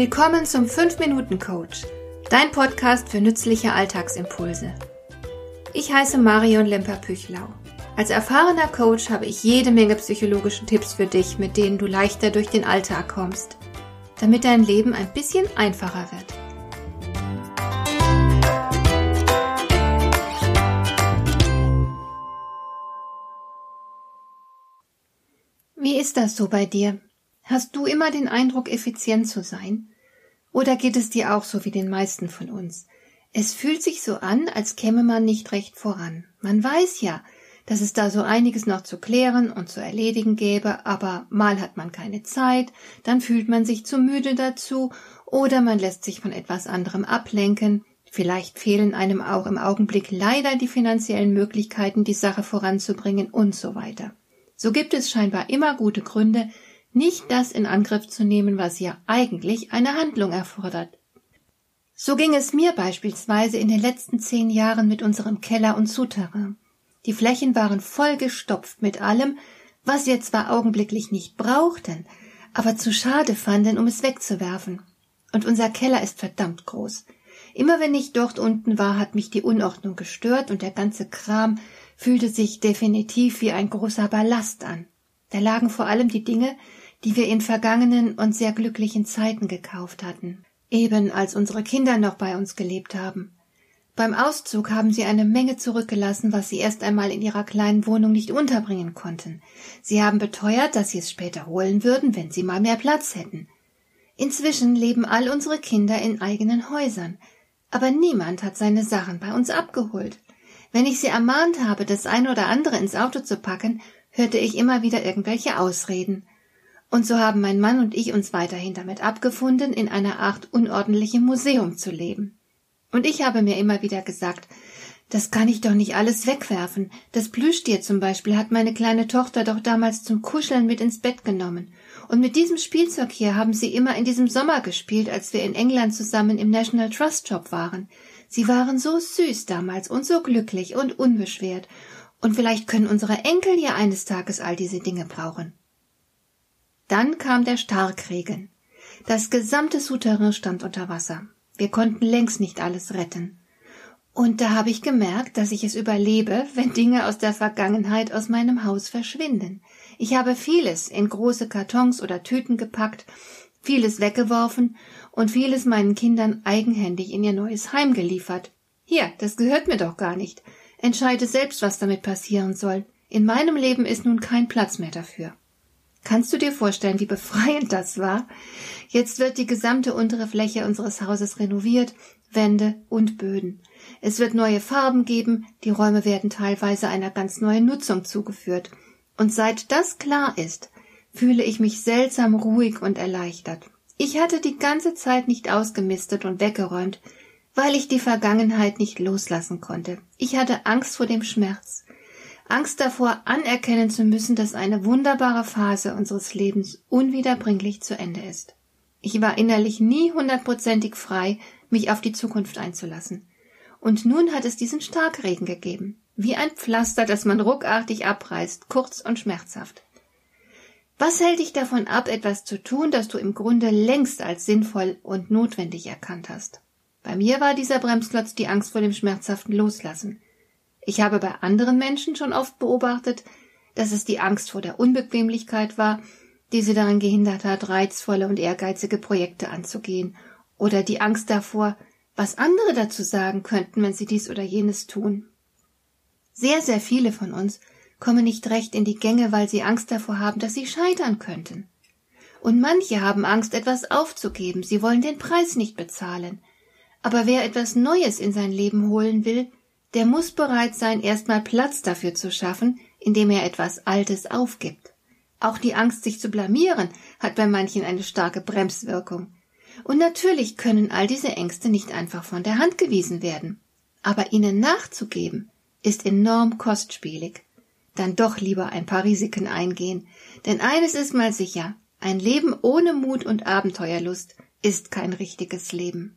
Willkommen zum 5-Minuten-Coach, dein Podcast für nützliche Alltagsimpulse. Ich heiße Marion Lemper-Püchlau. Als erfahrener Coach habe ich jede Menge psychologische Tipps für dich, mit denen du leichter durch den Alltag kommst, damit dein Leben ein bisschen einfacher wird. Wie ist das so bei dir? Hast du immer den Eindruck, effizient zu sein? Oder geht es dir auch so wie den meisten von uns? Es fühlt sich so an, als käme man nicht recht voran. Man weiß ja, dass es da so einiges noch zu klären und zu erledigen gäbe, aber mal hat man keine Zeit, dann fühlt man sich zu müde dazu oder man lässt sich von etwas anderem ablenken, vielleicht fehlen einem auch im Augenblick leider die finanziellen Möglichkeiten, die Sache voranzubringen und so weiter. So gibt es scheinbar immer gute Gründe, nicht das in Angriff zu nehmen, was ja eigentlich eine Handlung erfordert. So ging es mir beispielsweise in den letzten zehn Jahren mit unserem Keller und Souterrain. Die Flächen waren vollgestopft mit allem, was wir zwar augenblicklich nicht brauchten, aber zu schade fanden, um es wegzuwerfen. Und unser Keller ist verdammt groß. Immer wenn ich dort unten war, hat mich die Unordnung gestört und der ganze Kram fühlte sich definitiv wie ein großer Ballast an. Da lagen vor allem die Dinge, die wir in vergangenen und sehr glücklichen Zeiten gekauft hatten, eben als unsere Kinder noch bei uns gelebt haben. Beim Auszug haben sie eine Menge zurückgelassen, was sie erst einmal in ihrer kleinen Wohnung nicht unterbringen konnten. Sie haben beteuert, dass sie es später holen würden, wenn sie mal mehr Platz hätten. Inzwischen leben all unsere Kinder in eigenen Häusern, aber niemand hat seine Sachen bei uns abgeholt. Wenn ich sie ermahnt habe, das eine oder andere ins Auto zu packen, hörte ich immer wieder irgendwelche Ausreden. Und so haben mein Mann und ich uns weiterhin damit abgefunden, in einer Art unordentlichem Museum zu leben. Und ich habe mir immer wieder gesagt, das kann ich doch nicht alles wegwerfen. Das Plüschtier zum Beispiel hat meine kleine Tochter doch damals zum Kuscheln mit ins Bett genommen. Und mit diesem Spielzeug hier haben sie immer in diesem Sommer gespielt, als wir in England zusammen im National Trust Shop waren. Sie waren so süß damals und so glücklich und unbeschwert. Und vielleicht können unsere Enkel ja eines Tages all diese Dinge brauchen. Dann kam der Starkregen. Das gesamte Souterrain stand unter Wasser. Wir konnten längst nicht alles retten. Und da habe ich gemerkt, dass ich es überlebe, wenn Dinge aus der Vergangenheit aus meinem Haus verschwinden. Ich habe vieles in große Kartons oder Tüten gepackt, vieles weggeworfen und vieles meinen Kindern eigenhändig in ihr neues Heim geliefert. Hier, das gehört mir doch gar nicht. Entscheide selbst, was damit passieren soll. In meinem Leben ist nun kein Platz mehr dafür. Kannst du dir vorstellen, wie befreiend das war? Jetzt wird die gesamte untere Fläche unseres Hauses renoviert, Wände und Böden. Es wird neue Farben geben, die Räume werden teilweise einer ganz neuen Nutzung zugeführt. Und seit das klar ist, fühle ich mich seltsam ruhig und erleichtert. Ich hatte die ganze Zeit nicht ausgemistet und weggeräumt, weil ich die Vergangenheit nicht loslassen konnte. Ich hatte Angst vor dem Schmerz. Angst davor, anerkennen zu müssen, dass eine wunderbare Phase unseres Lebens unwiederbringlich zu Ende ist. Ich war innerlich nie hundertprozentig frei, mich auf die Zukunft einzulassen. Und nun hat es diesen Starkregen gegeben, wie ein Pflaster, das man ruckartig abreißt, kurz und schmerzhaft. Was hält dich davon ab, etwas zu tun, das du im Grunde längst als sinnvoll und notwendig erkannt hast? Bei mir war dieser Bremsklotz die Angst vor dem schmerzhaften Loslassen. Ich habe bei anderen Menschen schon oft beobachtet, dass es die Angst vor der Unbequemlichkeit war, die sie daran gehindert hat, reizvolle und ehrgeizige Projekte anzugehen, oder die Angst davor, was andere dazu sagen könnten, wenn sie dies oder jenes tun. Sehr, sehr viele von uns kommen nicht recht in die Gänge, weil sie Angst davor haben, dass sie scheitern könnten. Und manche haben Angst, etwas aufzugeben, sie wollen den Preis nicht bezahlen. Aber wer etwas Neues in sein Leben holen will, der muss bereit sein, erstmal Platz dafür zu schaffen, indem er etwas Altes aufgibt. Auch die Angst, sich zu blamieren, hat bei manchen eine starke Bremswirkung. Und natürlich können all diese Ängste nicht einfach von der Hand gewiesen werden. Aber ihnen nachzugeben, ist enorm kostspielig. Dann doch lieber ein paar Risiken eingehen. Denn eines ist mal sicher, ein Leben ohne Mut und Abenteuerlust ist kein richtiges Leben.